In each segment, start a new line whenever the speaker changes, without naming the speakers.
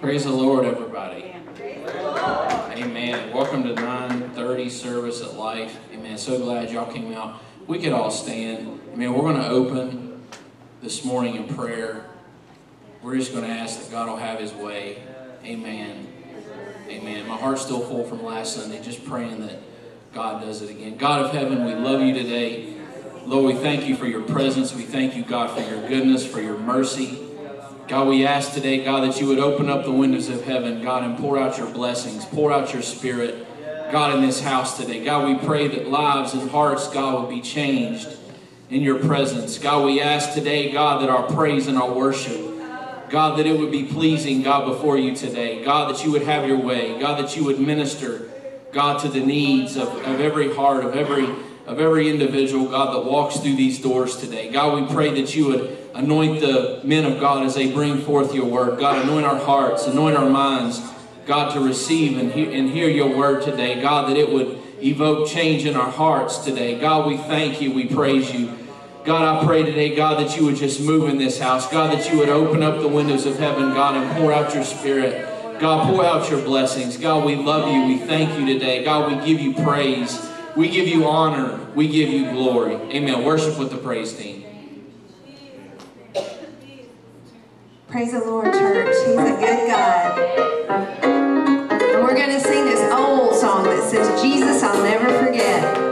Praise the Lord, everybody. Amen. Welcome to 9:30 service at Life. Amen. So glad y'all came out. We could all stand. Amen. We're going to open this morning in prayer. We're just going to ask that God will have His way. Amen. Amen. My heart's still full from last Sunday, just praying that God does it again. God of heaven, we love you today. Lord, we thank you for your presence. We thank you, God, for your goodness, for your mercy. God, we ask today, God, that you would open up the windows of heaven, God, and pour out your blessings, pour out your spirit, God, in this house today. God, we pray that lives and hearts, God, would be changed in your presence. God, we ask today, God, that our praise and our worship, God, that it would be pleasing, God, before you today. God, that you would have your way. God, that you would minister, God, to the needs of, of every heart, of every of every individual, God, that walks through these doors today. God, we pray that you would anoint the men of God as they bring forth your word. God, anoint our hearts, anoint our minds, God, to receive and hear, and hear your word today. God, that it would evoke change in our hearts today. God, we thank you. We praise you. God, I pray today, God, that you would just move in this house. God, that you would open up the windows of heaven, God, and pour out your spirit. God, pour out your blessings. God, we love you. We thank you today. God, we give you praise. We give you honor. We give you glory. Amen. Worship with the praise team.
Praise the Lord, church. He's a good God. And we're going to sing this old song that says, Jesus, I'll never forget.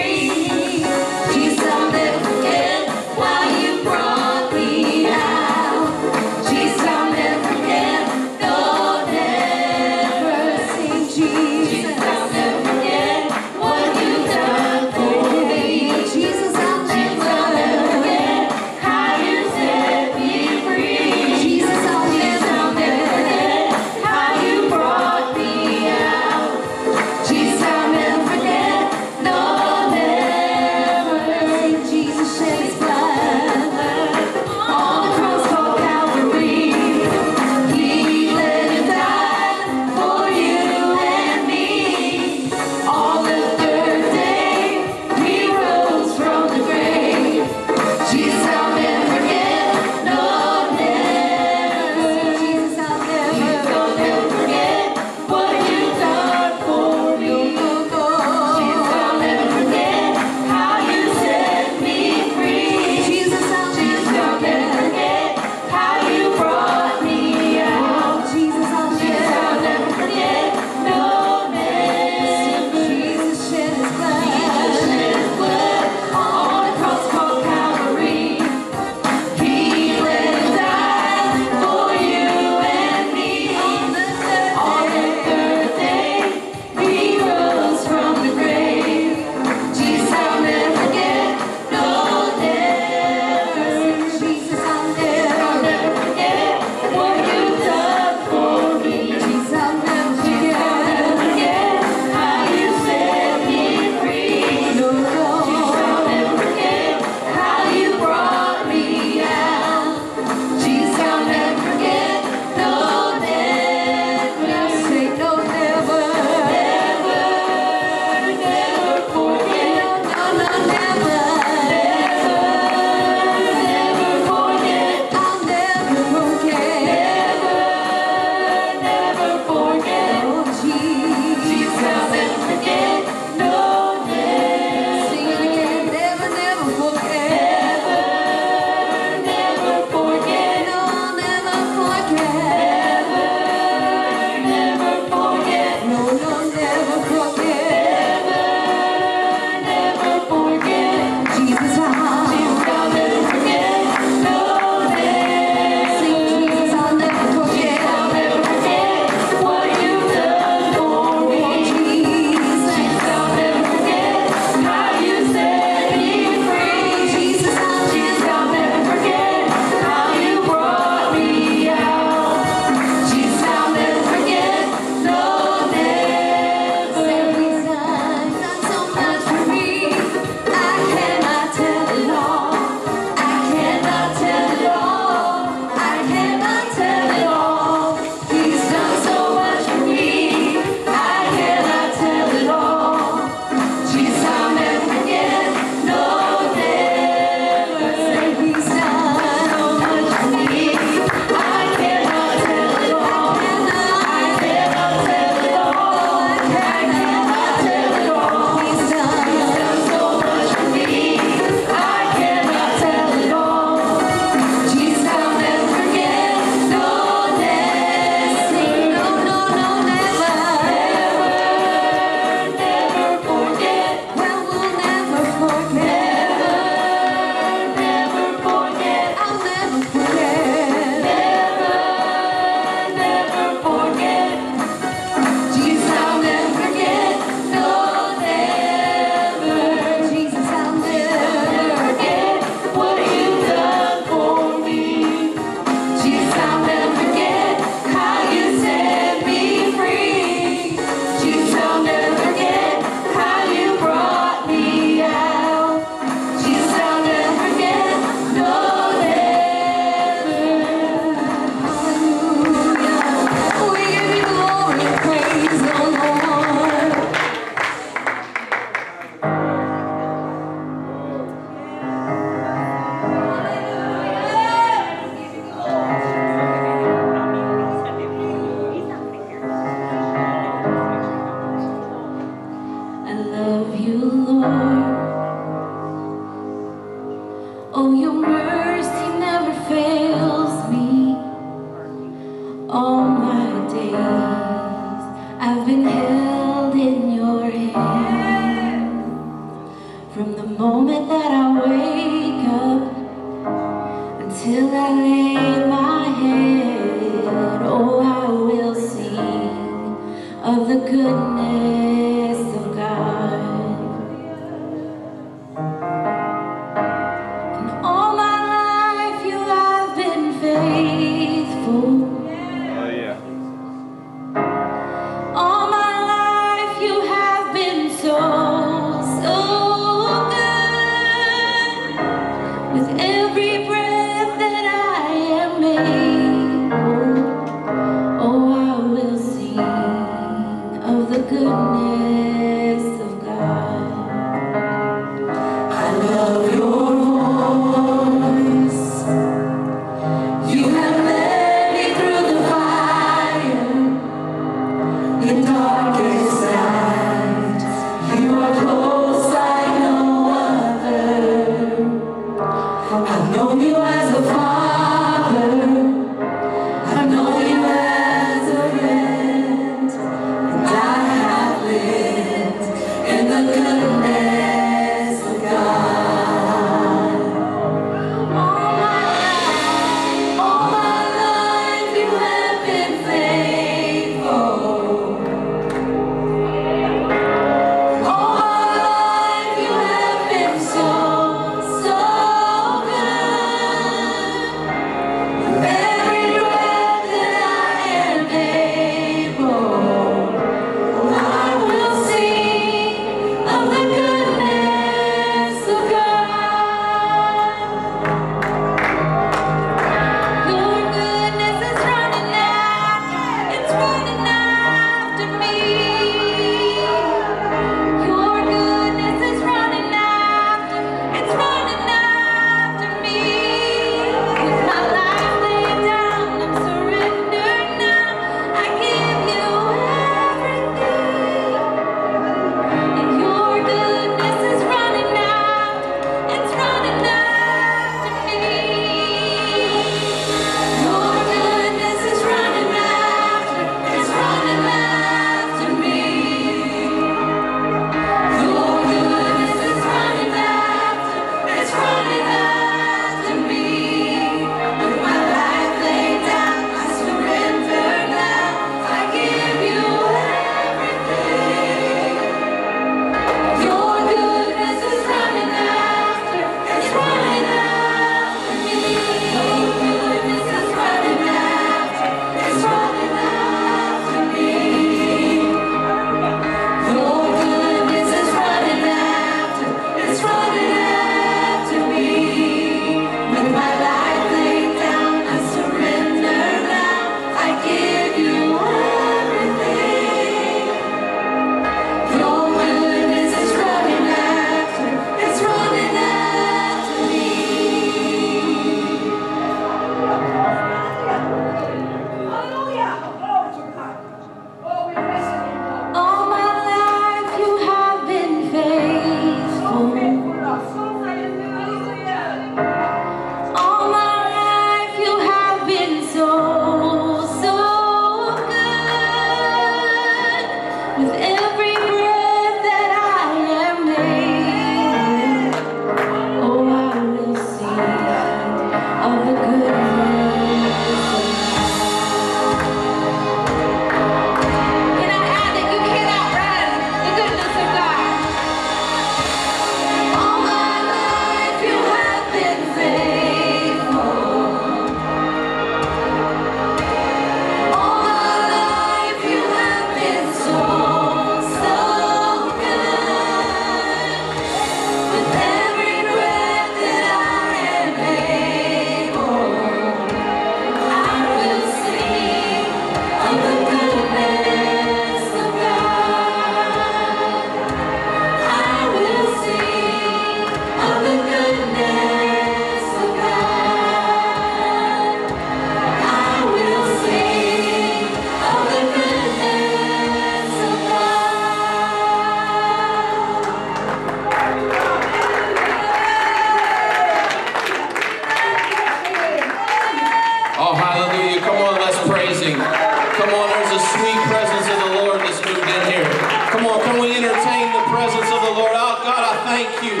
Oh, hallelujah. Come on, let's praise him. Come on, there's a sweet presence of the Lord that's moved in here. Come on, can we entertain the presence of the Lord? Oh, God, I thank you.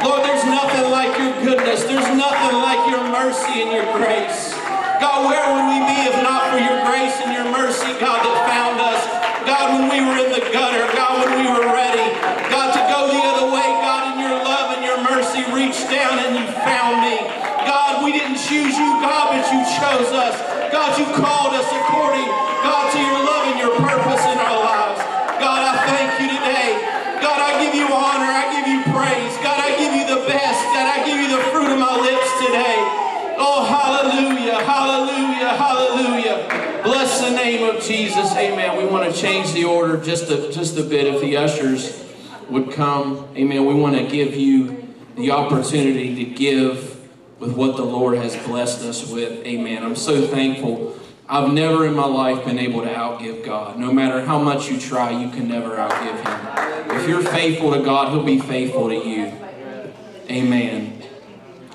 Lord, there's nothing like your
goodness. There's nothing like your mercy and your grace. God, where would we be if not for your grace and your mercy, God, that found us? God, when we were in the gutter, God, when we were ready, God, but you chose us. God, you called us according, God, to your love and your purpose in our lives. God, I thank you today. God, I give you honor. I give you praise. God, I give you the best. God, I give you the fruit of my lips today. Oh, hallelujah, hallelujah, hallelujah. Bless the name of Jesus. Amen. We want to change the order just a, just a bit. If the ushers would come, amen. We want to give you the opportunity to give with what the Lord has blessed us with. Amen. I'm so thankful. I've never in my life been able to outgive God. No matter how much you try, you can never outgive Him. If you're faithful to God, He'll be faithful to you. Amen.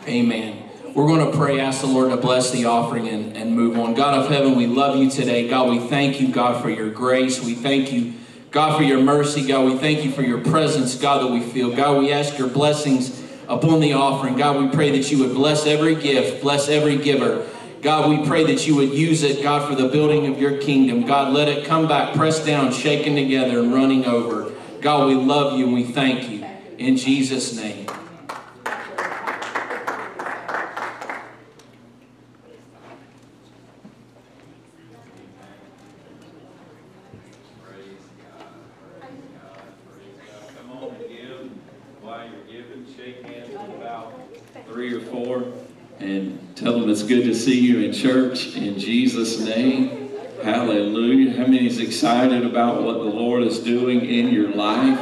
Amen. We're going to pray, ask the Lord to bless the offering and, and move on. God of heaven, we love you today. God, we thank you, God, for your grace. We thank you, God, for your mercy. God, we thank you for your presence, God, that we feel. God, we ask your blessings upon the offering. God, we pray that you would bless every gift, bless every giver. God, we pray that you would use it, God, for the building of your kingdom. God, let it come back pressed down, shaken together, and running over. God, we love you and we thank you. In Jesus' name.
Praise God, praise God, praise God. Come on and give while you're giving. Shake hands with about three or four and tell them it's good to see you in church in Jesus' name. Hallelujah. How many is excited about what the Lord is doing in your life?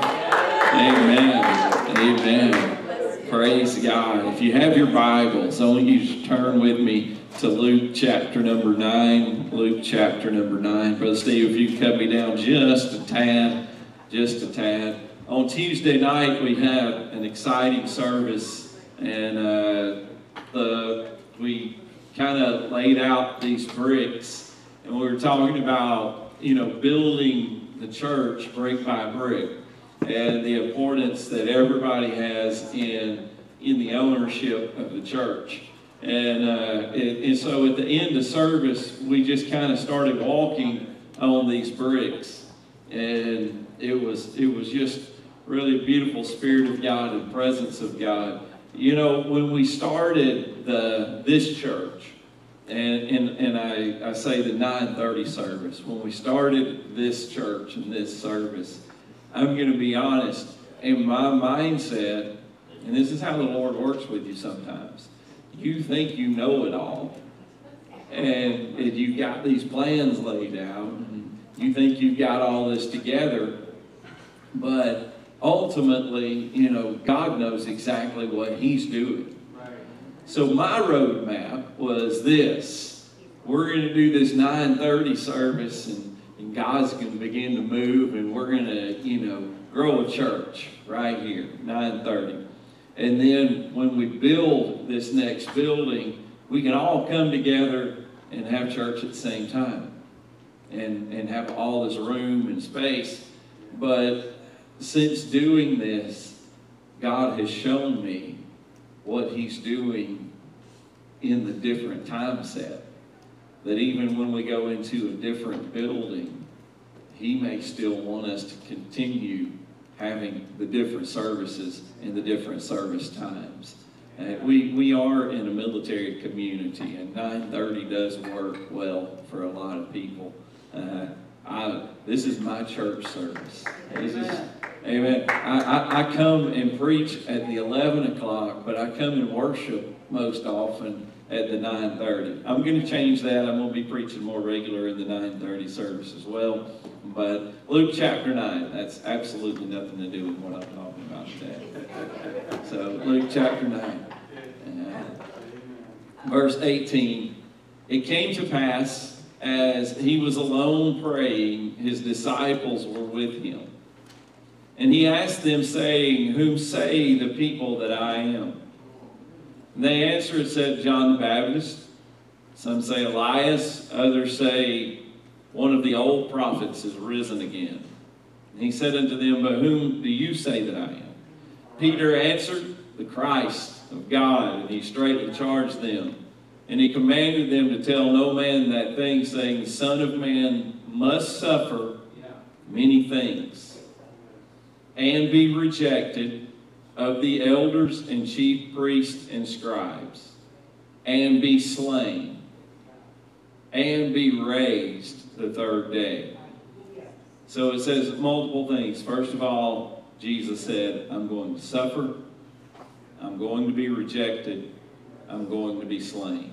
Amen. Amen. Praise God. If you have your Bibles, I want you to turn with me to Luke chapter number 9. Luke chapter number 9. Brother Steve, if you cut me down just a tad, just a tad. On Tuesday night, we have an exciting service, and uh, the, we kind of laid out these bricks, and we were talking about, you know, building the church brick by brick and the importance that everybody has in in the ownership of the church. And, uh, and, and so at the end of service, we just kind of started walking on these bricks, and it was it was just really a beautiful spirit of God and presence of God. You know, when we started the this church, and and, and I, I say the 930 service, when we started this church and this service, I'm going to be honest, in my mindset, and this is how the Lord works with you sometimes. You think you know it all, and, and you got these plans laid out, and you think you've got all this together, but ultimately, you know, God knows exactly what He's doing. So my roadmap was this: we're going to do this 9:30 service, and, and God's going to begin to move, and we're going to, you know, grow a church right here, 9:30. And then when we build this next building, we can all come together and have church at the same time, and and have all this room and space. But since doing this, God has shown me what He's doing in the different time set. That even when we go into a different building, He may still want us to continue having the different services in the different service times. Uh, we, we are in a military community, and 9:30 does work well for a lot of people. Uh, I, this is my church service. This is, amen. I, I, I come and preach at the 11 o'clock, but I come and worship most often at the 9.30. I'm going to change that. I'm going to be preaching more regular in the 9.30 service as well. But Luke chapter 9, that's absolutely nothing to do with what I'm talking about today. So Luke chapter 9. Uh, verse 18. It came to pass as he was alone praying, his disciples were with him. And he asked them, saying, Whom say the people that I am? And they answered, said, John the Baptist. Some say Elias, others say, One of the old prophets is risen again. And he said unto them, But whom do you say that I am? Peter answered, The Christ of God, and he straightly charged them. And he commanded them to tell no man that thing, saying, The Son of Man must suffer many things, and be rejected of the elders and chief priests and scribes, and be slain, and be raised the third day. So it says multiple things. First of all, Jesus said, I'm going to suffer, I'm going to be rejected, I'm going to be slain.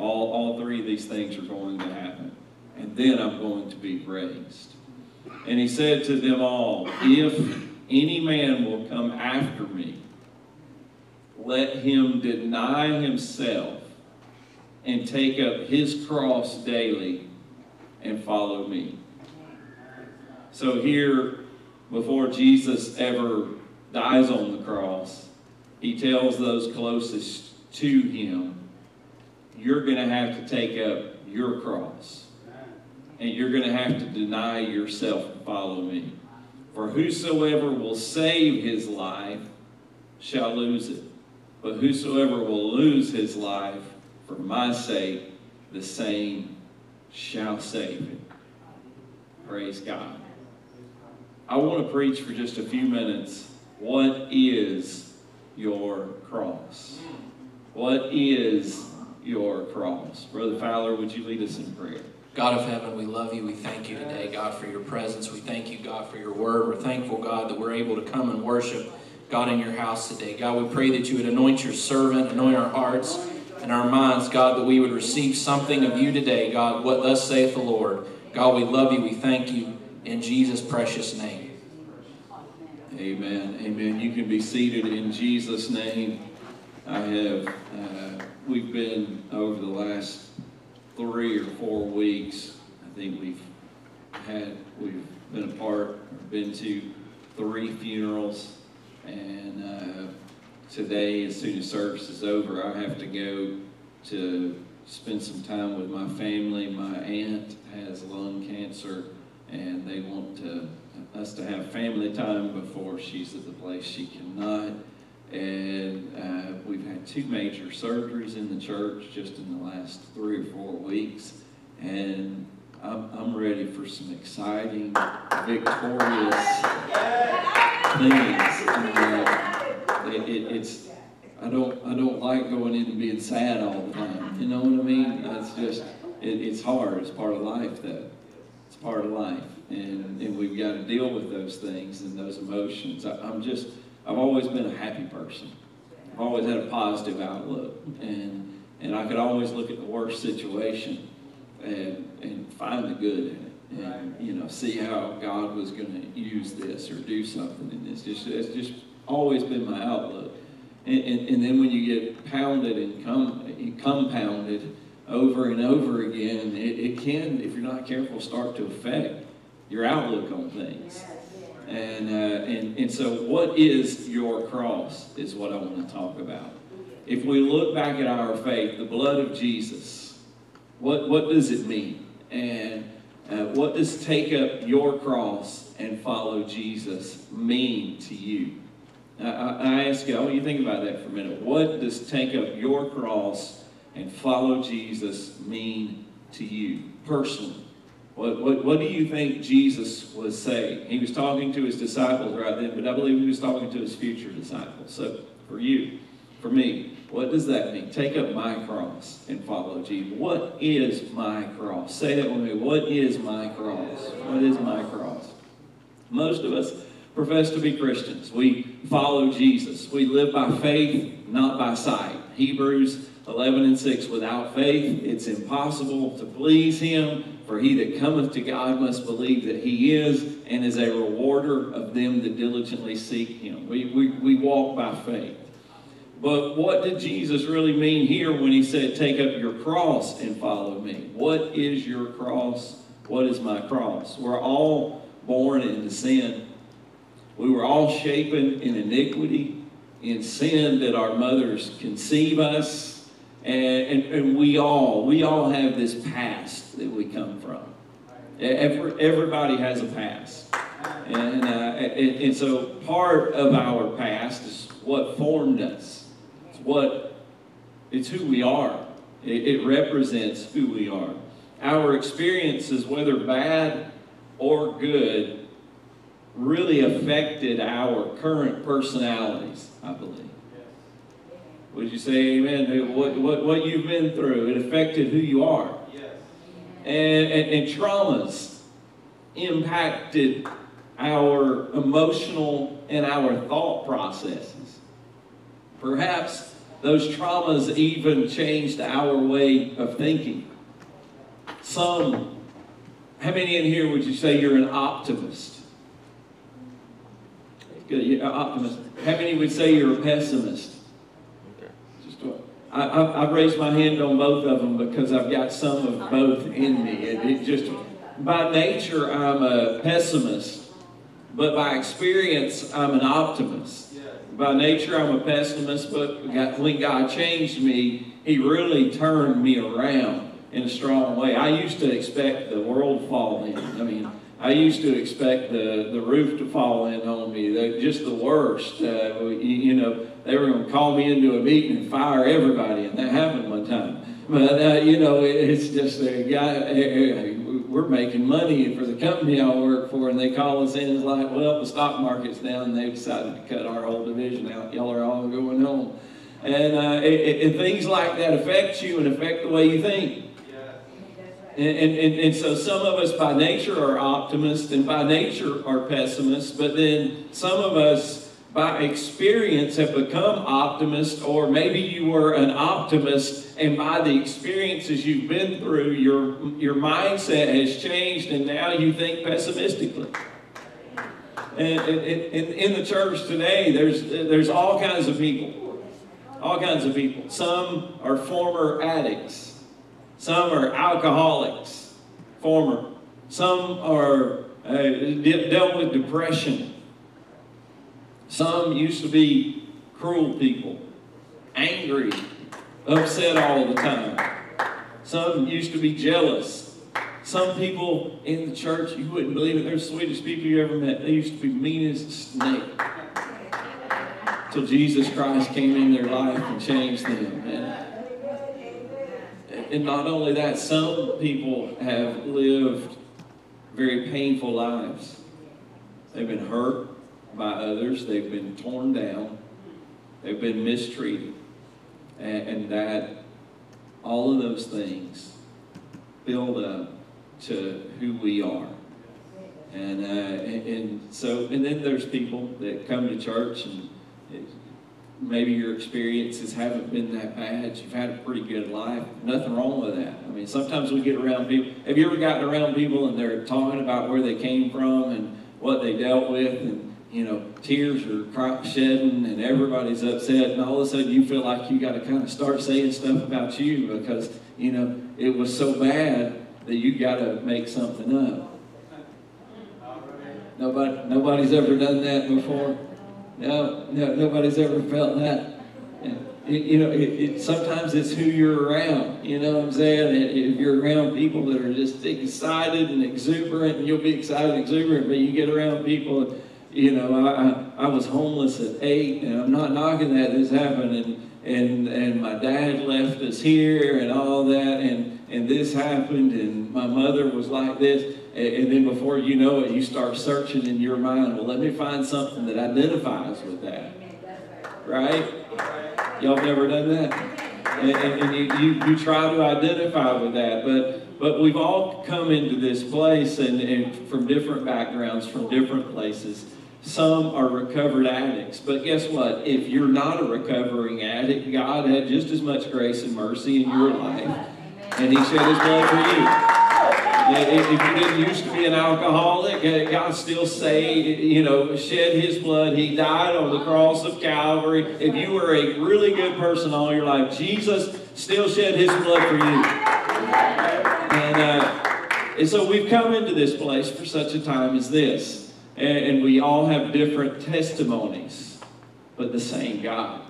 All, all three of these things are going to happen. And then I'm going to be raised. And he said to them all, If any man will come after me, let him deny himself and take up his cross daily and follow me. So here, before Jesus ever dies on the cross, he tells those closest to him, you're going to have to take up your cross. And you're going to have to deny yourself and follow me. For whosoever will save his life shall lose it. But whosoever will lose his life for my sake, the same shall save it. Praise God. I want to preach for just a few minutes. What is your cross? What is your cross? Brother Fowler, would you lead us in prayer?
God of heaven, we love you. We thank you today, God, for your presence. We thank you, God, for your word. We're thankful, God, that we're able to come and worship, God, in your house today. God, we pray that you would anoint your servant, anoint our hearts and our minds, God, that we would receive something of you today, God, what thus saith the Lord. God, we love you. We thank you in Jesus' precious name.
Amen. Amen. You can be seated in Jesus' name. I have, uh, we've been over the last three or four weeks. I think we've had, we've been a part, been to three funerals. And uh, today, as soon as service is over, I have to go to spend some time with my family. My aunt has lung cancer, and they want to, us to have family time before she's at the place she cannot. And uh, we've had two major surgeries in the church just in the last three or four weeks. And I'm, I'm ready for some exciting, victorious things. And, uh, it, it, it's, I don't, I don't like going into being sad all the time. You know what I mean? It's just, it, it's hard. It's part of life, though. It's part of life. And, and we've got to deal with those things and those emotions. I, I'm just, I've always been a happy person. I've always had a positive outlook. And, and I could always look at the worst situation and, and find the good in it. And, you know, see how God was going to use this or do something in this. Just, it's just always been my outlook. And, and, and then when you get pounded and com, compounded over and over again, it, it can, if you're not careful, start to affect your outlook on things. And, uh, and, and so, what is your cross is what I want to talk about. If we look back at our faith, the blood of Jesus, what, what does it mean? And uh, what does take up your cross and follow Jesus mean to you? I, I ask you, I want you to think about that for a minute. What does take up your cross and follow Jesus mean to you personally? What, what, what do you think Jesus was saying? He was talking to his disciples right then, but I believe he was talking to his future disciples. So for you, for me, what does that mean? Take up my cross and follow Jesus. What is my cross? Say that with me. What is my cross? What is my cross? Most of us profess to be Christians. We follow Jesus. We live by faith, not by sight. Hebrews 11 and 6. Without faith, it's impossible to please him. For he that cometh to God must believe that he is and is a rewarder of them that diligently seek him. We, we, we walk by faith. But what did Jesus really mean here when he said, Take up your cross and follow me? What is your cross? What is my cross? We're all born into sin. We were all shapen in iniquity, in sin that our mothers conceive us. And, and, and we all, we all have this past that we come from. Every, everybody has a past. And, uh, and, and so part of our past is what formed us. It's what it's who we are. It, it represents who we are. Our experiences, whether bad or good, really affected our current personalities, I believe. Would you say amen? What, what, what you've been through, it affected who you are. And, and, and traumas impacted our emotional and our thought processes. Perhaps those traumas even changed our way of thinking. Some, how many in here would you say you're an optimist? Good, you're an optimist. How many would say you're a pessimist? I, I, I've raised my hand on both of them because I've got some of both in me. It, it just, by nature, I'm a pessimist, but by experience, I'm an optimist. By nature, I'm a pessimist, but when God changed me, He really turned me around in a strong way. I used to expect the world falling. I mean, I used to expect the, the roof to fall in on me, the, just the worst. Uh, you, you know, they were going to call me into a meeting and fire everybody, and that happened one time. But, uh, you know, it, it's just a guy, eh, eh, we're making money for the company I work for, and they call us in, it's like, well, the stock market's down, and they've decided to cut our whole division out. Y'all are all going home. And, uh, it, it, and things like that affect you and affect the way you think. And, and, and, so some of us by nature are optimists and by nature are pessimists, but then some of us by experience have become optimists, or maybe you were an optimist, and by the experiences you've been through, your, your mindset has changed, and now you think pessimistically. And in the church today, there's, there's all kinds of people. All kinds of people. Some are former addicts. Some are alcoholics, former. Some are uh, dealt with depression. Some used to be cruel people, angry, upset all the time. Some used to be jealous. Some people in the church, you wouldn't believe it, they're the sweetest people you ever met. They used to be mean as a snake. Till Jesus Christ came in their life and changed them. And not only that, some people have lived very painful lives. They've been hurt by others, they've been torn down, they've been mistreated. And, and that, all of those things build up to who we are. And, uh, and, and so, and then there's people that come to church and maybe your experiences haven't been that bad. You've had a pretty good life. Nothing wrong with that. I mean, sometimes we get around people. Have you ever gotten around people and they're talking about where they came from and what they dealt with and, you know, tears are shedding and everybody's upset and all of a sudden you feel like you got to kind of start saying stuff about you because, you know, it was so bad that you got to make something up. Nobody, nobody's ever done that before. No, no, nobody's ever felt that. And, it- you know, it, it, sometimes it's who you're around. You know what I'm saying? If you're around people that are just excited and exuberant, and you'll be excited and exuberant, but you get around people, you know, I, I, I was homeless at eight, and I'm not knocking that this happened, and, and, and my dad left us here and all that, and, and this happened, and my mother was like this. And, then before you know it, you start searching in your mind, well, let me find something that identifies with that. Right? Y'all never done that? And, and, and you, you, you try to identify with that, but, but we've all come into this place and, and from different backgrounds, from different places. Some are recovered addicts, but guess what? If you're not a recovering addict, God had just as much grace and mercy in your life, and He shed His blood for you. If you didn't used to be an alcoholic, uh, God still say, you know, shed His blood. He died on the cross of Calvary. If you were a really good person all your life, Jesus still shed His blood for you. And, uh, and so we've come into this place for such a time as this. And, and we all have different testimonies, but the same God.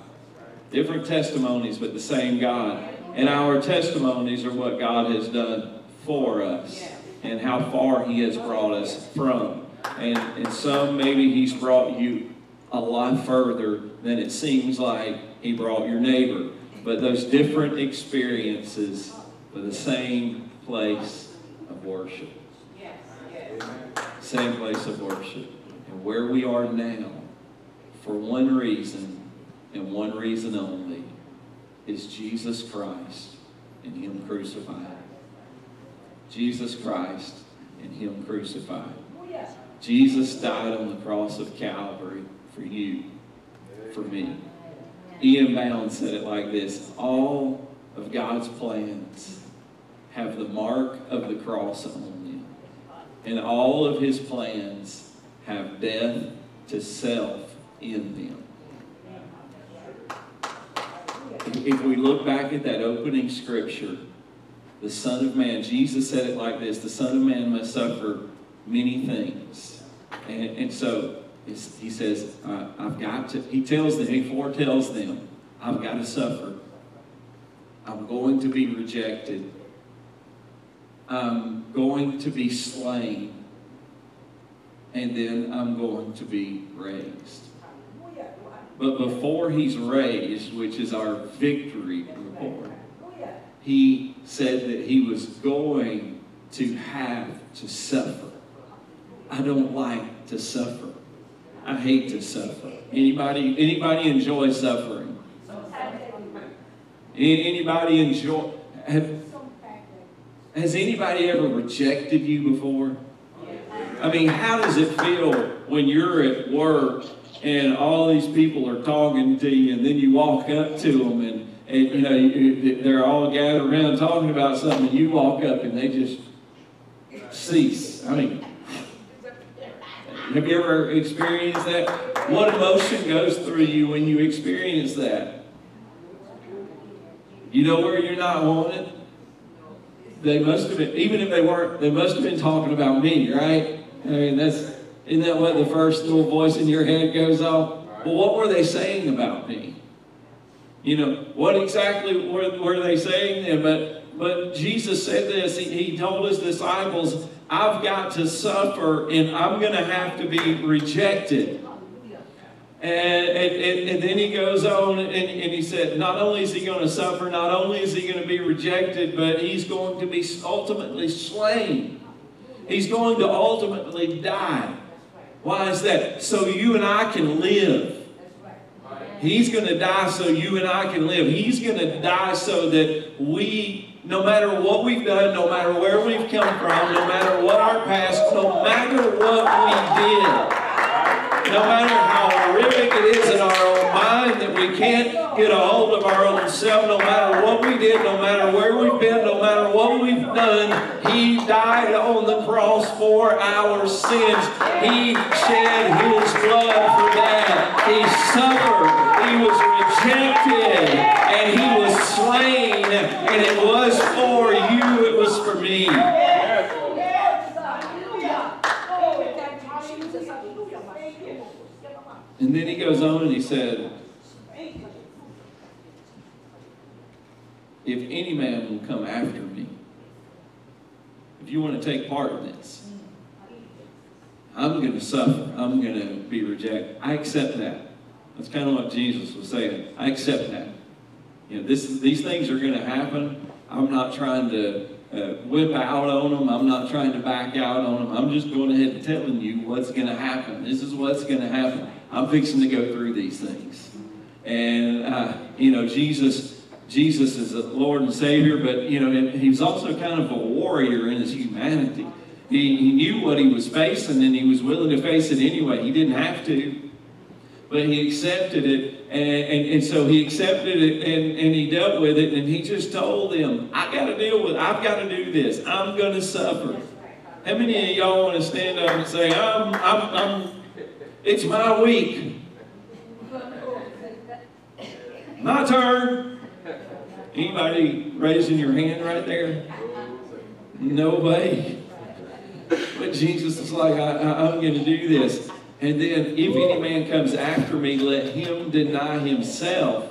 Different testimonies, but the same God. And our testimonies are what God has done for us and how far He has brought us from. And, and some maybe He's brought you a lot further than it seems like He brought your neighbor. But those different experiences for the same place of worship. Same place of worship. And where we are now, for one reason and one reason only, is Jesus Christ and Him crucified. Jesus Christ and Him crucified. Oh, Jesus died on the cross of Calvary for you, for me. E.M. Bounds said it like this All of God's plans have the mark of the cross on them, and all of His plans have death to self in them. If we look back at that opening scripture, the Son of Man, Jesus said it like this the Son of Man must suffer many things. And, and so he says, uh, I've got to, he tells them, he foretells them, I've got to suffer. I'm going to be rejected. I'm going to be slain. And then I'm going to be raised. But before he's raised, which is our victory report, he said that he was going to have to suffer. I don't like to suffer. I hate to suffer. Anybody anybody enjoy suffering? Anybody enjoy have, has anybody ever rejected you before? I mean, how does it feel when you're at work and all these people are talking to you, and then you walk up to them and, and you know you, they're all gathered around talking about something, and you walk up and they just cease. I mean, have you ever experienced that? What emotion goes through you when you experience that? You know where you're not wanted? They must have been, even if they weren't, they must have been talking about me, right? I mean, that's, isn't that what the first little voice in your head goes off? Well, what were they saying about me? You know, what exactly were, were they saying there? But, but Jesus said this, he, he told his disciples, I've got to suffer and I'm going to have to be rejected. And, and, and, then he goes on and, and he said, not only is he going to suffer, not only is he going to be rejected, but he's going to be ultimately slain. He's going to ultimately die. Why is that? So you and I can live. He's going to die so you and I can live. He's going to die so that we, no matter what we've done, no matter where we've come from, no matter what our past, no matter what we did, no matter how horrific it is in our own mind that we can't get a hold of our own self, no matter what we did, no matter where we've been, no matter what we've done, He died on the cross for our sins. He shed His blood for that. He suffered. He was rejected. And He was slain. And it was for you, it was for me. And then he goes on and he said, If any man will come after me, if you want to take part in this, I'm going to suffer. I'm going to be rejected. I accept that. That's kind of what Jesus was saying. I accept that. You know, this, these things are going to happen. I'm not trying to uh, whip out on them. I'm not trying to back out on them. I'm just going ahead and telling you what's going to happen. This is what's going to happen. I'm fixing to go through these things. And, uh, you know, Jesus, Jesus is a Lord and Savior, but, you know, he's also kind of a warrior in his humanity. He, he knew what he was facing and he was willing to face it anyway. He didn't have to, but he accepted it. And, and, and so he accepted it and, and he dealt with it. And he just told them, I got to deal with it. I've got to do this. I'm going to suffer. How many of y'all want to stand up and say, I'm, I'm, I'm, it's my week. My turn. Anybody raising your hand right there? Nobody. But Jesus is like, I, I, I'm going to do this. And then, if any man comes after me, let him deny himself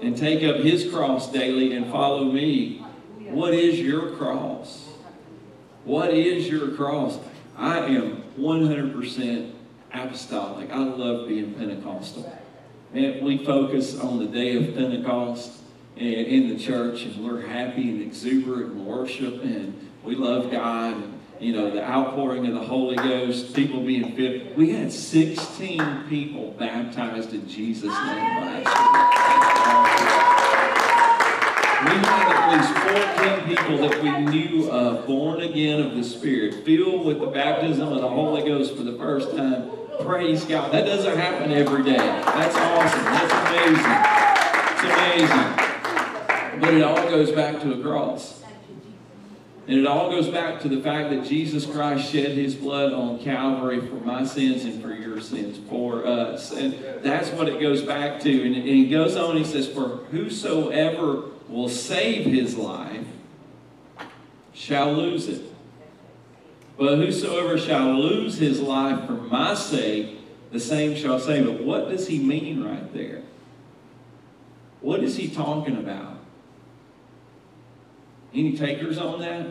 and take up his cross daily and follow me. What is your cross? What is your cross? I am 100% apostolic. I love being Pentecostal. And we focus on the day of Pentecost in, the church, and we're happy and exuberant and worship, and we love God. And, you know, the outpouring of the Holy Ghost, people being filled. We had 16 people baptized in Jesus' name last. We had at least 14 people that we knew of, born again of the Spirit, filled with the baptism of the Holy Ghost for the first time. Praise God. That doesn't happen every day. That's awesome. That's amazing. It's amazing. But it all goes back to a cross. And it all goes back to the fact that Jesus Christ shed his blood on Calvary for my sins and for your sins, for us. And that's what it goes back to. And, he goes on, he says, For whosoever will save his life shall lose it. But whosoever shall lose his life for my sake, the same shall save it. What does he mean right there? What is he talking about? Any takers on that?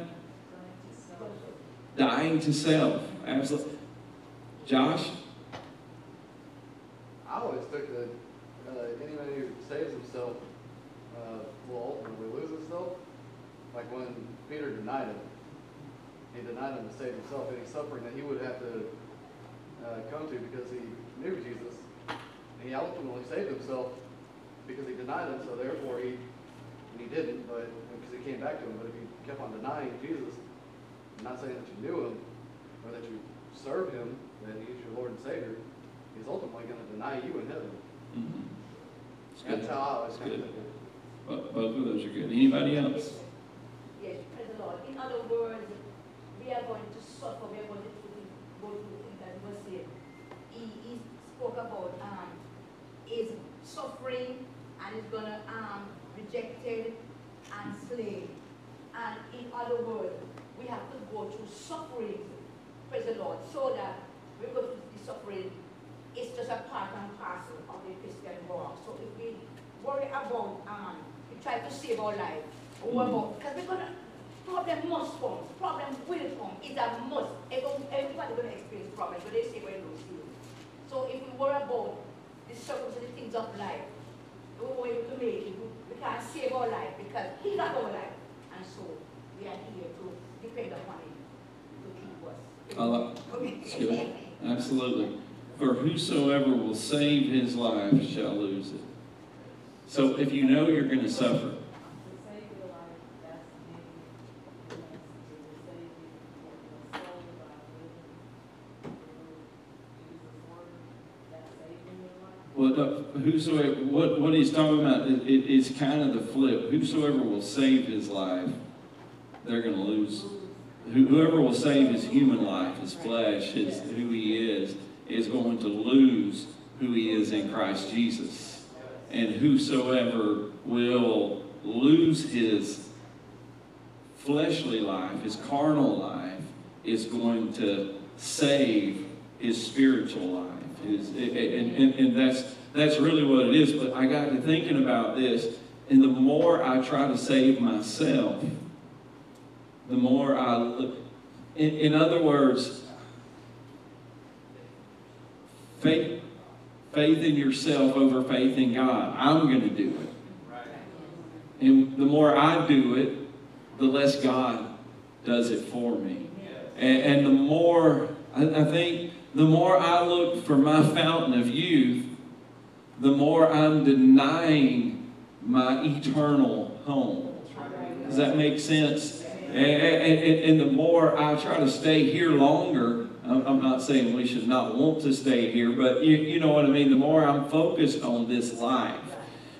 Dying to self. Absolutely. Josh?
I always took that uh, anybody who saves himself uh, will ultimately lose himself. Like when Peter denied him, he denied him to save himself, any suffering that he would have to uh, come to because he knew Jesus. And he ultimately saved himself because he denied him, so therefore he, and he didn't, but because he came back to him. But if you kept on denying Jesus, not saying that you knew him or that you serve him, that he's your Lord and Savior, he's ultimately going to deny you in heaven.
Mhm. It's
That's
good.
how I always
It's good.
think of it.
Both of those are good. Anybody else?
Yes, praise the Lord. In other words, we are going to suffer, we are going to go through things that was said. He, he spoke about, um, is suffering and is gonna, um, rejected and slain. And in other words, we have to go through suffering, praise the Lord, so that we go through the suffering, it's just a part and parcel of the Christian walk. So if we worry about, um, we try to save our life, or worry about, because we're gonna, problem must come, problem will come, it's a must. Everyone, everybody gonna experience problems, but they say we're no serious. So if we worry about the circumstances, the things of life, we won't be able to make it, we we can't save our life because he got our life. And so we are here to depend upon him to keep us.
I like- It's good. Absolutely. For whosoever will save his life shall lose it. So if you know you're going to suffer, what, whosoever, what, what he's talking about, it, it- kind of the flip. Whosoever will save his life, they're going to lose. Whoever will save his human life, his flesh, his, who he is, is going to lose who he is in Christ Jesus. And whosoever will lose his fleshly life, his carnal life, is going to save his spiritual life. His, and, and, and that's, that's really what it is. But I got to thinking about this, and the more I try to save myself, the more I look. In, in other words, faith, faith in yourself over faith in God. I'm going to do it. And the more I do it, the less God does it for me. And, and the more, I, I think, the more I look for my fountain of youth, the more I'm denying my eternal home. Does that make sense? And, and, and, the more I try to stay here longer, I'm, not saying we should not want to stay here, but you, you know what I mean? The more I'm focused on this life,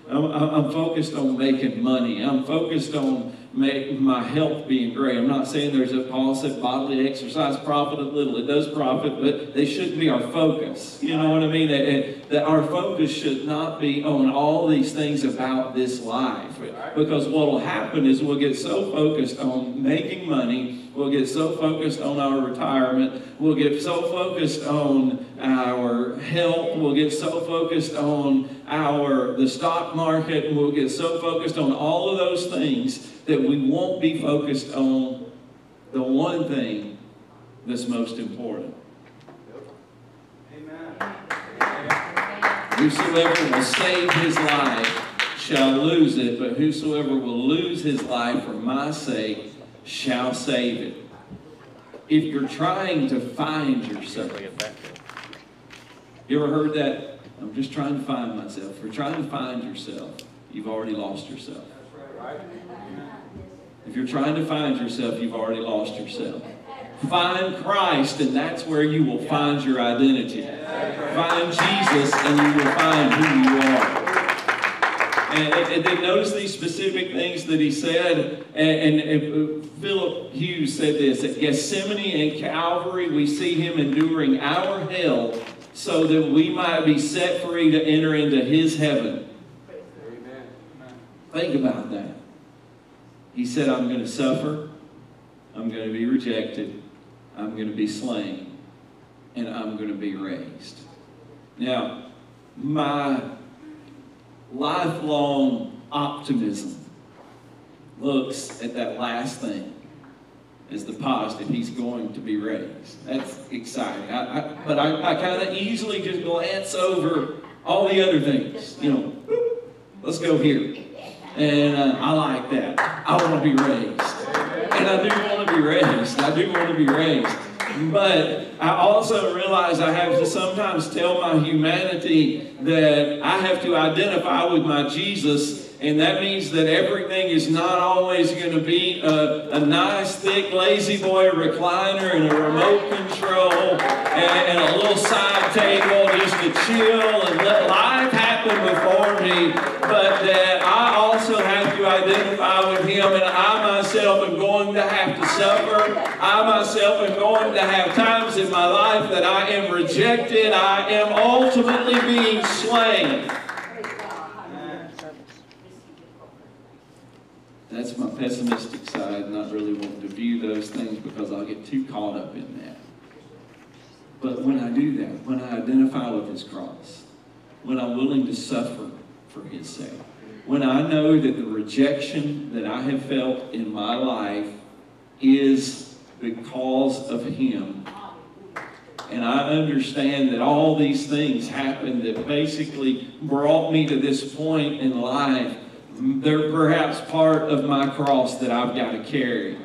I'm I'm focused on making money. I'm focused on make my health being great. I'm not saying there's a Paul said bodily exercise profiteth little. It does profit, but they shouldn't be our focus. You know what I mean? That, that our focus should not be on all these things about this life. Because what will happen is we'll get so focused on making money, we'll get so focused on our retirement, we'll get so focused on our health, we'll get so focused on our the stock market, we'll get so focused on all of those things that we won't be focused on the one thing that's most important. Amen. Whosoever will save his life shall lose it, but whosoever will lose his life for my sake shall save it. If you're trying to find yourself, you ever heard that? I'm just trying to find myself. If you're trying to find yourself, you've already lost yourself. If you're trying to find yourself, you've already lost yourself. Find Christ, and that's where you will find your identity. Find Jesus, and you will find who you are. And, and then notice these specific things that he said. And, and, and uh, Philip Hughes said this at Gethsemane and Calvary, we see him enduring our hell so that we might be set free to enter into his heaven. Amen. Think about that. He said, I'm going to suffer, I'm going to be rejected, I'm going to be slain, and I'm going to be raised. Now, my lifelong optimism looks at that last thing as the positive. He's going to be raised. That's exciting. I, I, but I, I kind of easily just glance over all the other things. You know, let's go here. And uh, I like that. I want to be raised. And I do want to be raised. I do want to be raised. But I also realize I have to sometimes tell my humanity that I have to identify with my Jesus, and that means that everything is not always going to be a, a nice, thick, La-Z-Boy recliner and a remote control and, and a little side table just to chill and let life happen before me, but that I identify with Him, and I myself am going to have to suffer. I myself am going to have times in my life that I am rejected. I am ultimately being slain. That's my pessimistic side, not really wanting to view those things because I'll get too caught up in that. But when I do that, when I identify with His cross, when I'm willing to suffer for His sake, when I know that the rejection that I have felt in my life is because of Him, and I understand that all these things happened that basically brought me to this point in life. They're perhaps part of my cross that I've got to carry.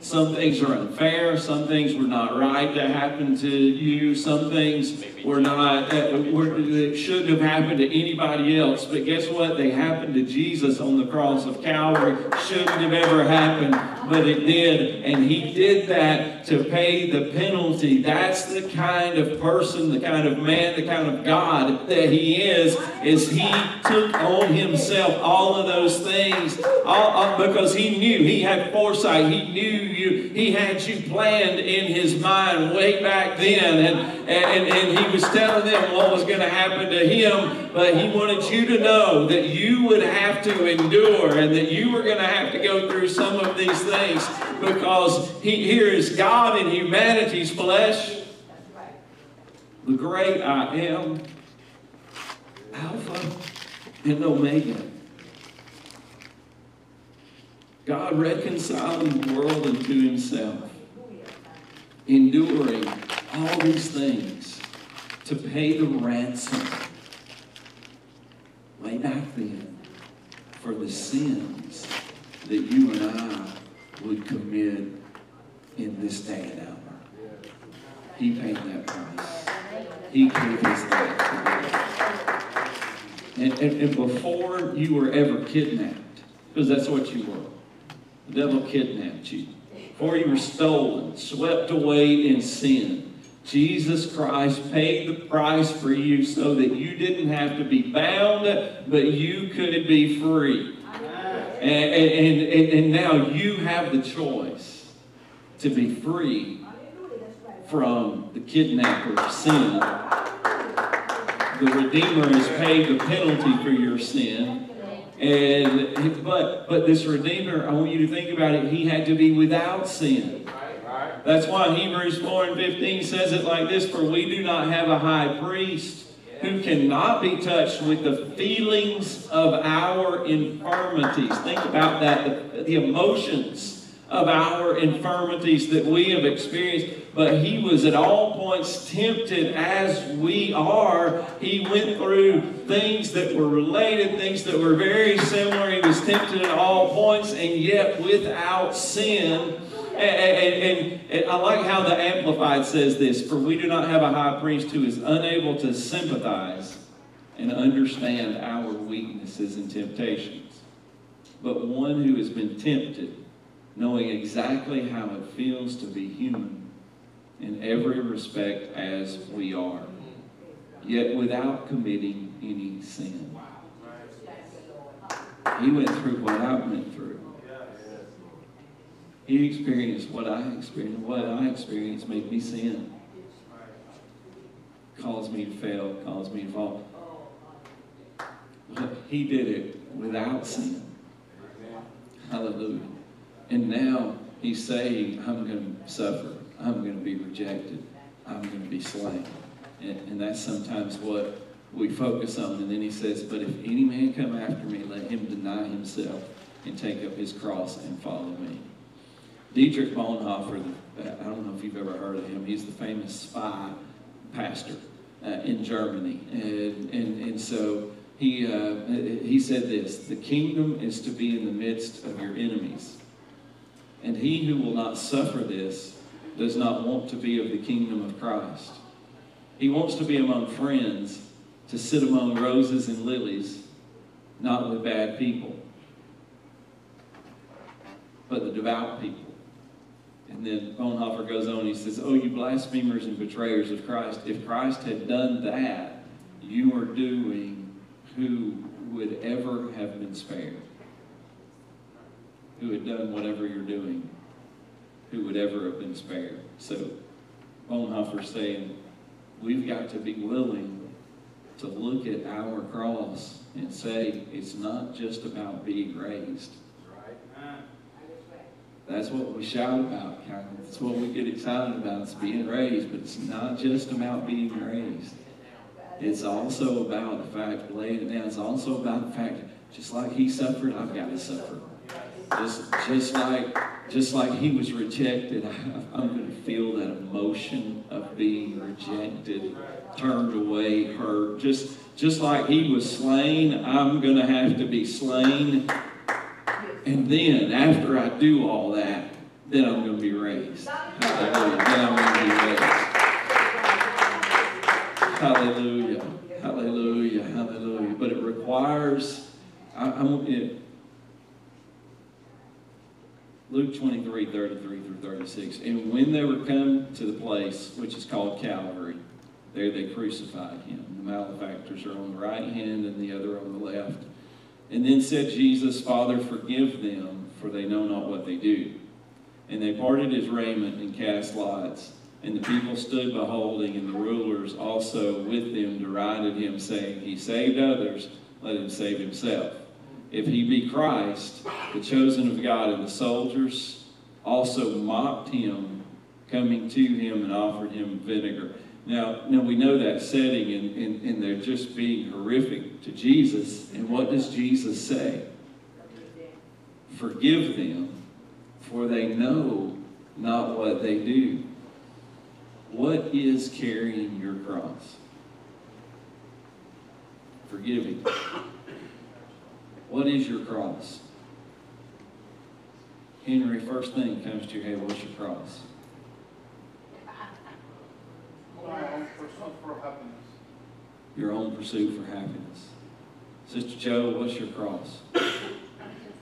Some things are unfair. Some things were not right that happened to you. Some things were not, uh, were, that shouldn't have happened to anybody else. But guess what? They happened to Jesus on the cross of Calvary. Shouldn't have ever happened, but it did. And he did that to pay the penalty. That's the kind of person, the kind of man, the kind of God that he is, is he took on himself all of those things all, all- because he knew, he had foresight, he knew you, he had you planned in his mind way back then, and, and, and he was telling them what was going to happen to him, but he wanted you to know that you would have to endure and that you were going to have to go through some of these things because he, here is God in humanity's flesh, the great I am, Alpha and Omega. God reconciling the world unto himself, enduring all these things to pay the ransom way back then for the sins that you and I would commit in this day and hour. He paid that price. He gave his life for you. And, and, and before you were ever kidnapped, because that's what you were, the devil kidnapped you. Before you were stolen, swept away in sin, Jesus Christ paid the price for you so that you didn't have to be bound, but you could be free. And, and, and, and now you have the choice to be free from the kidnapper of sin. The Redeemer has paid the penalty for your sin. And but but this Redeemer, I want you to think about it, he had to be without sin. That's why Hebrews 4 and 15 says it like this For we do not have a high priest who cannot be touched with the feelings of our infirmities. Think about that, the, the emotions of our infirmities that we have experienced, but he was at all points tempted as we are. He went through things that were related, things that were very similar. He was tempted at all points, and yet without sin. And, and, and, and I like how the Amplified says this For we do not have a high priest who is unable to sympathize and understand our weaknesses and temptations, but one who has been tempted knowing exactly how it feels to be human in every respect as we are, yet without committing any sin. He went through what I went through. He experienced what I experienced. What I experienced made me sin. Caused me to fail, caused me to fall. But he did it without sin. Hallelujah. And now he's saying, I'm going to suffer. I'm going to be rejected. I'm going to be slain. And, and that's sometimes what we focus on. And then he says, But if any man come after me, let him deny himself and take up his cross and follow me. Dietrich Bonhoeffer, I don't know if you've ever heard of him, he's the famous spy pastor uh, in Germany. And, and, and so he, uh, he said this The kingdom is to be in the midst of your enemies. And he who will not suffer this does not want to be of the kingdom of Christ. He wants to be among friends, to sit among roses and lilies, not with bad people, but the devout people. And then Bonhoeffer goes on, he says, Oh, you blasphemers and betrayers of Christ, if Christ had done that, you are doing who would ever have been spared who had done whatever you're doing, who would ever have been spared. So Bonhoeffer's saying, we've got to be willing to look at our cross and say, it's not just about being raised. That's what we shout about. That's what we get excited about. It's being raised, but it's not just about being raised. It's also about the fact, laying it down, it's also about the fact, just like he suffered, I've got to suffer. Just, just like, just like he was rejected, I, I'm going to feel that emotion of being rejected, turned away, hurt. Just, just like he was slain, I'm going to have to be slain. And then, after I do all that, then I'm going to be raised. Hallelujah. Then I'm going to be raised. Hallelujah. Hallelujah. Hallelujah. But it requires, I, I'm, it, Luke 23, 33 through 36. And when they were come to the place which is called Calvary, there they crucified him. The malefactors are on the right hand and the other on the left. And then said Jesus, Father, forgive them, for they know not what they do. And they parted his raiment and cast lots. And the people stood beholding, and the rulers also with them derided him, saying, He saved others, let him save himself. If he be Christ, the chosen of God, and the soldiers also mocked him, coming to him and offered him vinegar. Now, now we know that setting, and, and, and they're just being horrific to Jesus. And what does Jesus say? Forgive them, for they know not what they do. What is carrying your cross? Forgiving. What is your cross? Henry, first thing comes to your head, what's your cross?
My own pursuit for happiness.
Your own pursuit for happiness. Sister Joe, what's your cross?
Just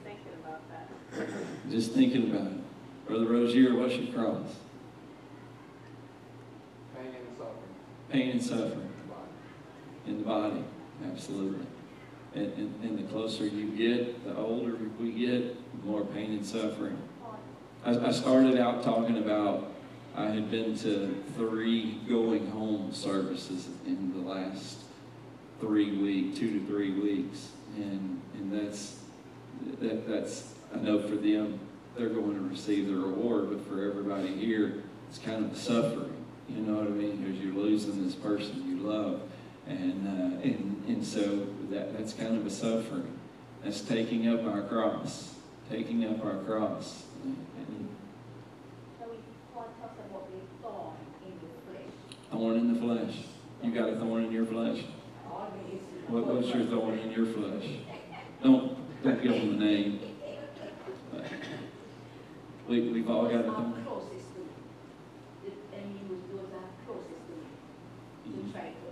thinking about that.
Just thinking about it. Brother Rozier, what's your cross?
Pain and suffering.
Pain and suffering in the body. Absolutely. And, and, and the closer you get, the older we get, the more pain and suffering. I, I started out talking about I had been to three going home services in the last three week, two to three weeks, and and that's that, that's I know for them they're going to receive the reward, but for everybody here, it's kind of suffering. You know what I mean? Because you're losing this person you love, and uh, and and so that that's kind of a suffering. That's taking up our cross, taking up our cross. And
So we Paul talks about the thorn in the flesh.
Thorn in the flesh. You got a thorn in your flesh? What, what's your thorn in your flesh? Don't, don't give them a name. We, we've all got a thorn.
closest to me. The- And use those are closest to me to
Mhm.
try to,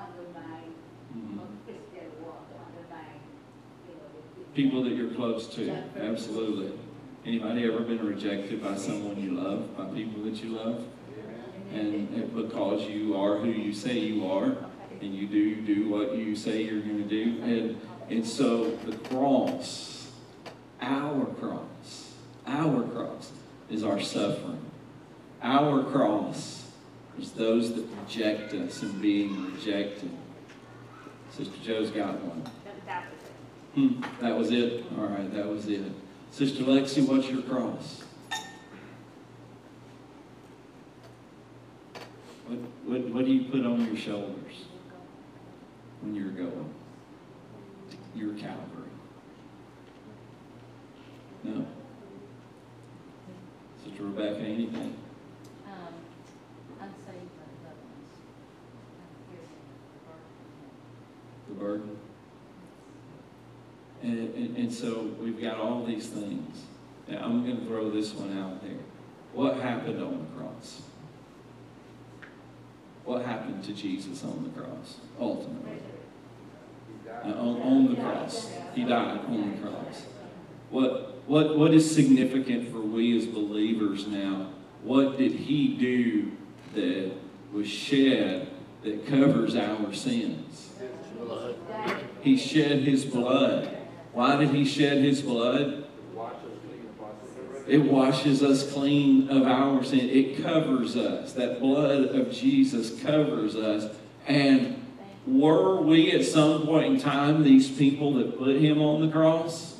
um, undermine,
Mhm.
or Christian walk, undermine, you know, the.
People that you're close to, absolutely. Anybody ever been rejected by someone you love, by people that you love? And it- because you are who you say you are, and you do do what you say you're going to do. And, and so the cross, our cross, our cross is our suffering. Our cross is those that reject us and being rejected. Sister Joe's got one.
That was it.
Hmm, that was it? All right, that was it. Sister Lexi, what's your cross? What, what, what do you put on your shoulders when you're going? Your Calvary. No. Sister Rebecca, anything?
Um, unsaved loved ones.
The burden? And, and, and so we've got all these things. Now, I'm going to throw this one out there. What happened on the cross? What happened to Jesus on the cross, ultimately? Uh, on, on the cross. He died on the cross. What, what, what is significant for we as believers now? What did he do that was shed that covers our sins? He shed his blood. Why did he shed his blood? It washes us clean of our sin. It covers us. That blood of Jesus covers us. And were we at some point in time these people that put him on the cross?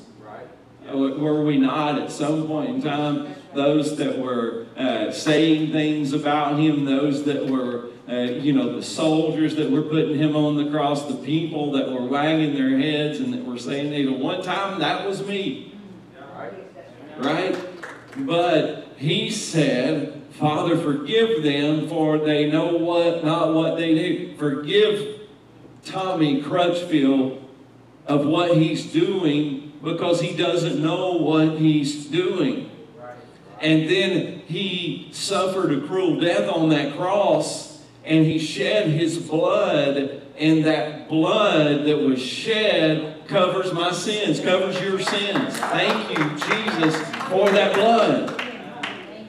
Were we not at some point in time those that were uh, saying things about him, those that were, uh, you know, the soldiers that were putting him on the cross, the people that were wagging their heads and that were saying, "Hey, one time that was me." Right? But he said, Father, forgive them, for they know what not what they do. Forgive Tommy Crutchfield of what he's doing because he doesn't know what he's doing. And then he suffered a cruel death on that cross, and he shed his blood, and that blood that was shed covers my sins, covers your sins. Thank you, Jesus, for that blood.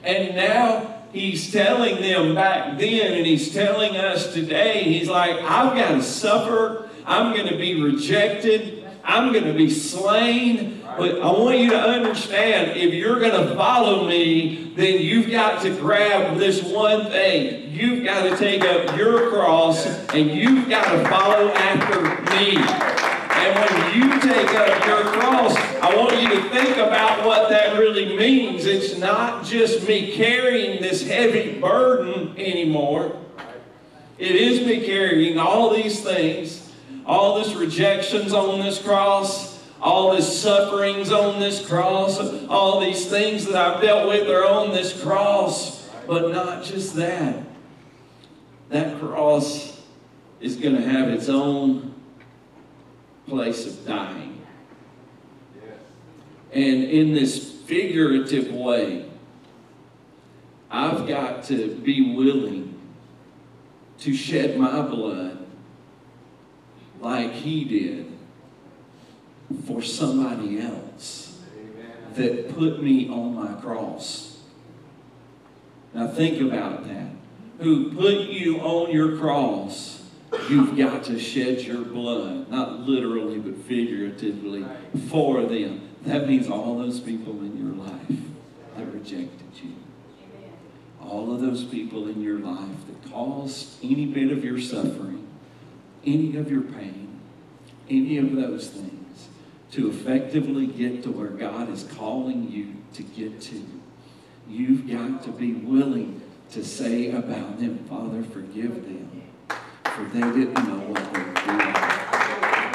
And now he's telling them back then, and he's telling us today, he's like, I've got to suffer. I'm going to be rejected. I'm going to be slain. But I want you to understand if you're going to follow me, then you've got to grab this one thing. You've got to take up your cross and you've got to follow after me. And when you take up your cross, I want you to think about what that really means. It's not just me carrying this heavy burden anymore. It is me carrying all these things, all this rejections on this cross, all this sufferings on this cross, all these things that I've dealt with are on this cross. But not just that. That cross is going to have its own place of dying. And in this figurative way, I've got to be willing to shed my blood like he did for somebody else that put me on my cross. Now think about that. Who put you on your cross, you've got to shed your blood, not literally but figuratively, for them. That means all those people in your life that rejected you. All of those people in your life that caused any bit of your suffering, any of your pain, any of those things to effectively get to where God is calling you to get to. You've got to be willing to say about them, Father, forgive them, for they didn't know what they were doing.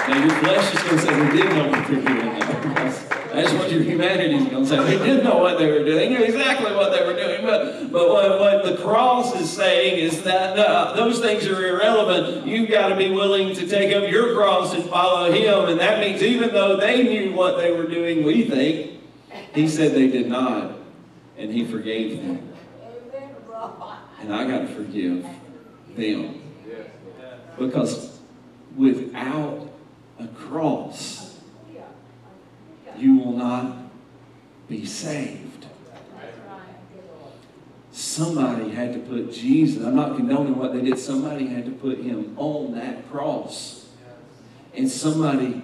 Now, your flesh is going to say they didn't know what they were doing. That's, That's what your humanity's going to say. They didn't know what they were doing. They knew exactly what they were doing. But, but what, what the cross is saying is that uh, those things are irrelevant. You've got to be willing to take up your cross and follow Him. And that means even though they knew what they were doing, we think, He said they did not. And He forgave them. And I got to forgive them. Because without a cross, you will not be saved. Somebody had to put Jesus, I'm not condoning what they did, somebody had to put him on that cross. And somebody,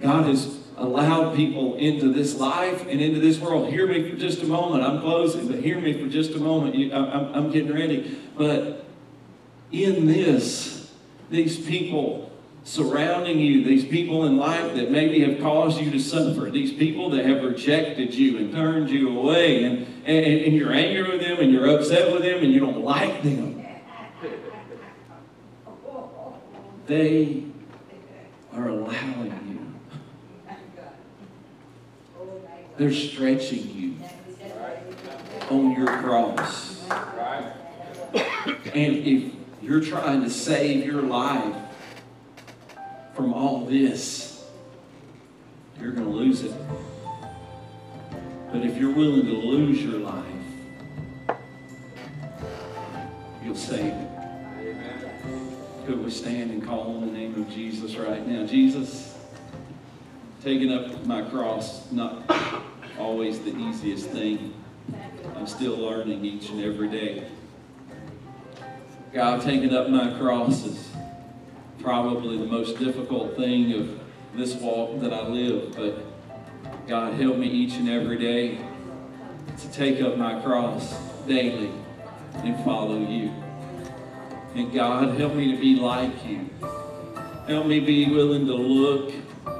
God has allowed people into this life and into this world. Hear me for just a moment. I'm closing, but hear me for just a moment. You, I'm, I'm getting ready. But in this, these people surrounding you, these people in life that maybe have caused you to suffer, these people that have rejected you and turned you away, and, and, and you're angry with them and you're upset with them and you don't like them. They are allowing you. They're stretching you on your cross. And if you're trying to save your life from all this, you're going to lose it. But if you're willing to lose your life, you'll save it. Could we stand and call on the name of Jesus right now? Jesus, taking up my cross, not always the easiest thing. I'm still learning each and every day. God, taking up my cross is probably the most difficult thing of this walk that I live, but God, help me each and every day to take up my cross daily and follow you. And God, help me to be like you. Help me be willing to look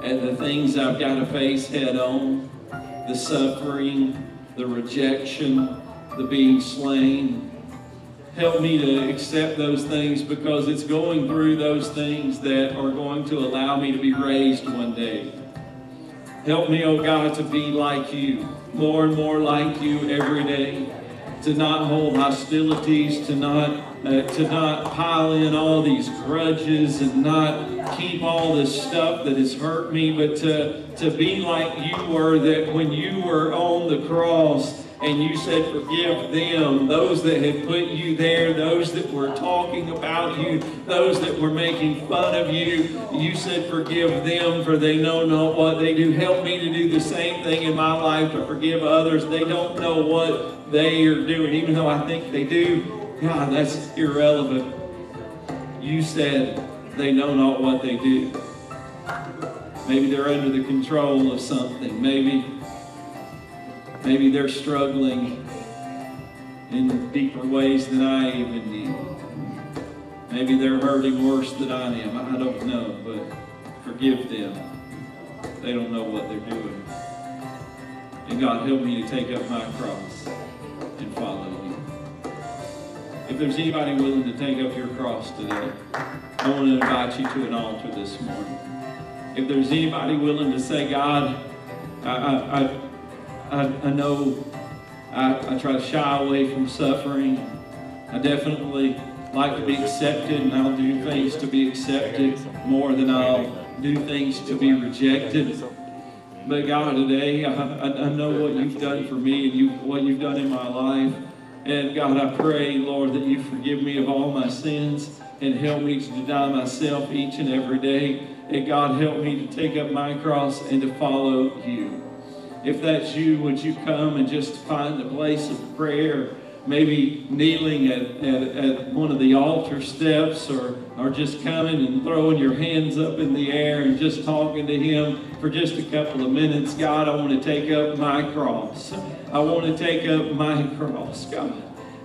at the things I've got to face head on the suffering, the rejection, the being slain. Help me to accept those things because it's going through those things that are going to allow me to be raised one day. Help me, oh God, to be like you, more and more like you every day. To not hold hostilities, to not uh, to not pile in all these grudges and not keep all this stuff that has hurt me, but to to be like you were. That when you were on the cross and you said, Forgive them, those that had put you there, those that were talking about you, those that were making fun of you, you said, Forgive them, for they know not what they do. Help me to do the same thing in my life to forgive others. They don't know what they are doing, even though I think they do. God, that's irrelevant. You said, They know not what they do. Maybe they're under the control of something. Maybe Maybe they're struggling in deeper ways than I even knew. Maybe they're hurting worse than I am. I don't know, but forgive them. They don't know what they're doing. And God, help me to take up my cross and follow you. If there's anybody willing to take up your cross today, I want to invite you to an altar this morning. If there's anybody willing to say, God, I, I, I I, I know I, I try to shy away from suffering. I definitely like to be accepted, and I'll do things to be accepted more than I'll do things to be rejected. But God, today I, I, know what you've done for me and you, what you've done in my life. And God, I pray, Lord, that you forgive me of all my sins and help me to deny myself each and every day. And God, help me to take up my cross and to follow you. If that's you, would you come and just find a place of prayer? Maybe kneeling at, at, at one of the altar steps or, or just coming and throwing your hands up in the air and just talking to Him for just a couple of minutes. God, I want to take up my cross. I want to take up my cross, God.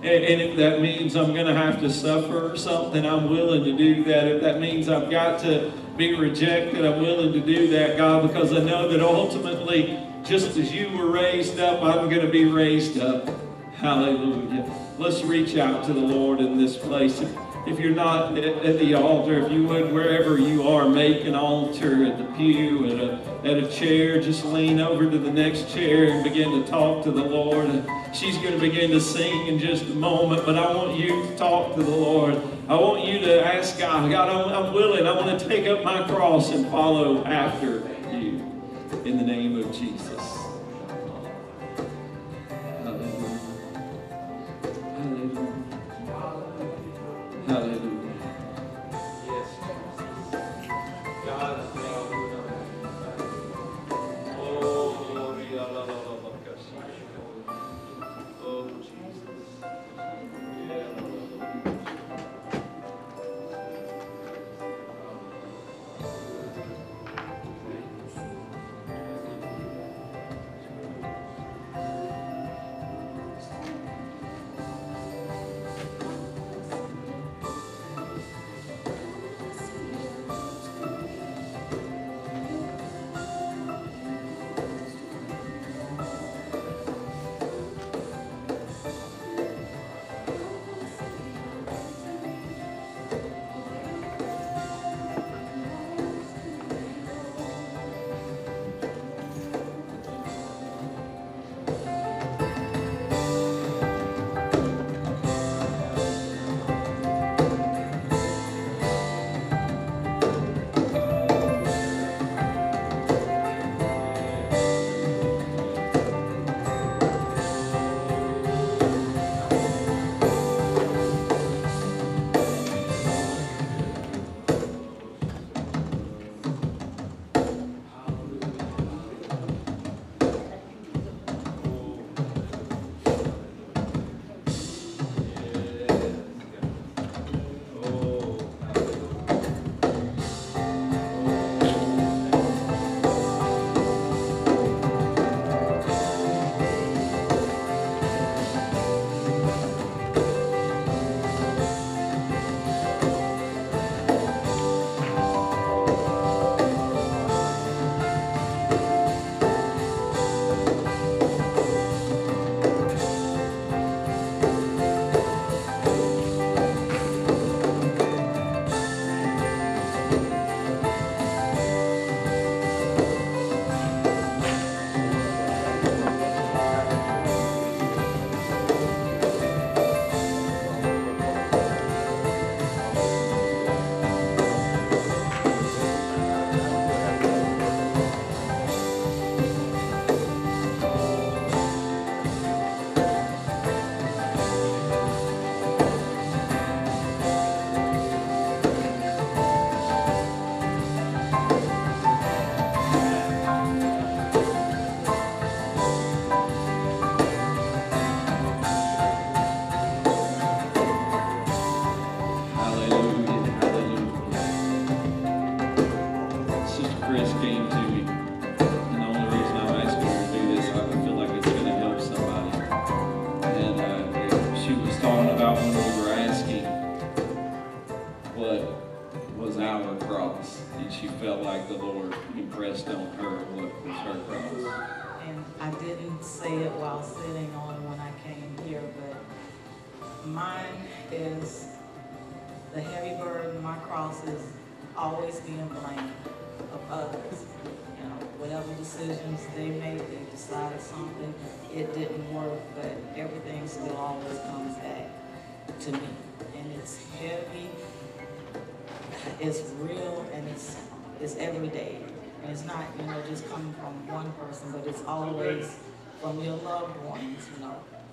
And, if that means I'm going to have to suffer or something, I'm willing to do that. If that means I've got to be rejected, I'm willing to do that, God, because I know that ultimately just as you were raised up, I'm going to be raised up. Hallelujah. Let's reach out to the Lord in this place. if you're not at, the altar, if you would, wherever you are, make an altar at the pew, at a, at a chair, just lean over to the next chair and begin to talk to the Lord. She's going to begin to sing in just a moment, but I want you to talk to the Lord. I want you to ask God, God, I'm, I'm willing. I want to take up my cross and follow after you. In the name of Jesus.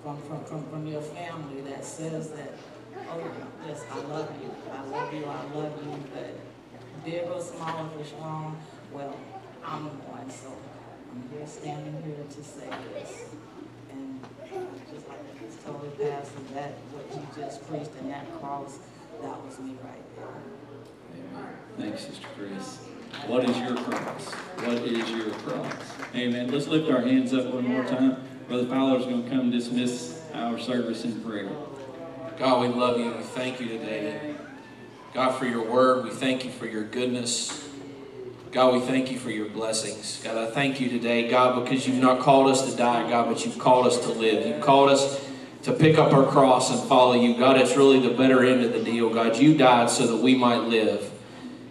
From, from, from, from your family that says that, oh, yes, I love you, I love you, I love you, but big or small, if it's wrong, well, I'm the one, so I'm here standing here to say this. And just like I just told the pastor that what you just preached in that cross, that was me right there.
Amen. Thanks, Sister Chris. What is your cross? What is your cross? Amen. Let's lift our hands up one more time. Brother Fowler is going to come dismiss our service in prayer.
God, we love you. We thank you today. God, for your word. We thank you for your goodness. God, we thank you for your blessings. God, I thank you today, God, because you've not called us to die, God, but you've called us to live. You've called us, to pick up our cross and follow you. God, it's really the better end of the deal. God, you died so that we might live.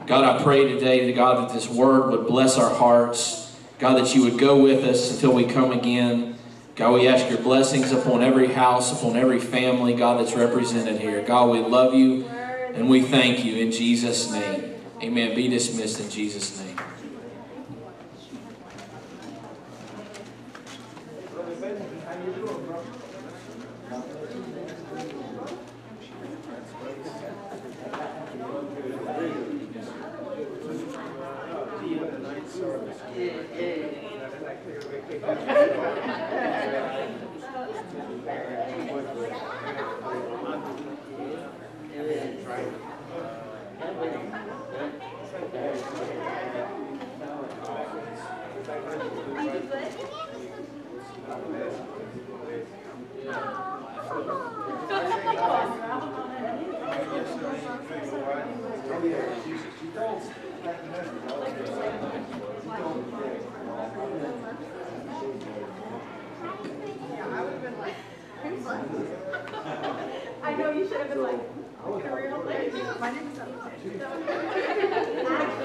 God, I pray today, that God, that this word would bless our hearts. God, that you would go with us until we come again. God, we ask your blessings upon every house, upon every family, God, that's represented here. God, we love you and we thank you in Jesus' name. Amen. Be dismissed in Jesus' name.